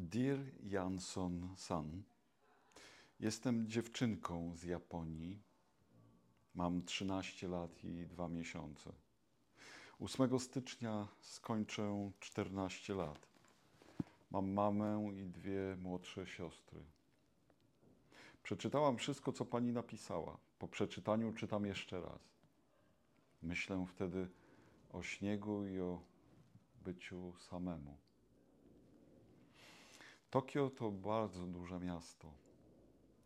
Dear Jansson San, jestem dziewczynką z Japonii. Mam 13 lat i 2 miesiące. 8 stycznia skończę 14 lat. Mam mamę i dwie młodsze siostry. Przeczytałam wszystko, co pani napisała. Po przeczytaniu czytam jeszcze raz. Myślę wtedy o śniegu i o byciu samemu. Tokio to bardzo duże miasto.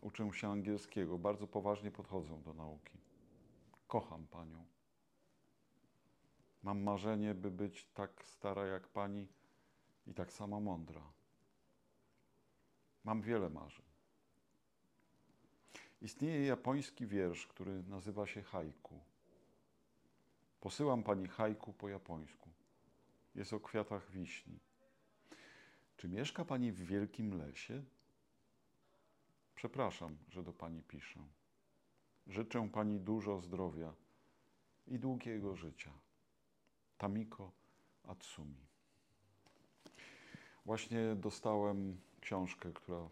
Uczę się angielskiego, bardzo poważnie podchodzę do nauki. Kocham panią. Mam marzenie, by być tak stara jak pani i tak samo mądra. Mam wiele marzeń. Istnieje japoński wiersz, który nazywa się haiku. Posyłam pani haiku po japońsku. Jest o kwiatach wiśni. Czy mieszka pani w wielkim lesie? Przepraszam, że do pani piszę. Życzę pani dużo zdrowia i długiego życia. Tamiko Atsumi. Właśnie dostałem książkę, która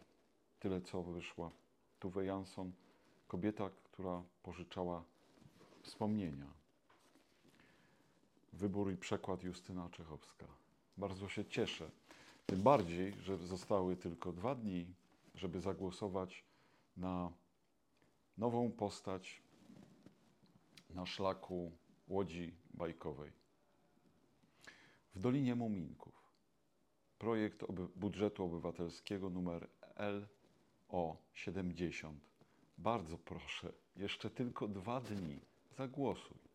tyle co wyszła. Tuve Jansson, kobieta, która pożyczała wspomnienia. Wybór i przekład Justyna Czechowska. Bardzo się cieszę. Tym bardziej, że zostały tylko dwa dni, żeby zagłosować na nową postać na szlaku łodzi bajkowej. W Dolinie Muminków. Projekt oby budżetu obywatelskiego numer LO70. Bardzo proszę, jeszcze tylko dwa dni. Zagłosuj.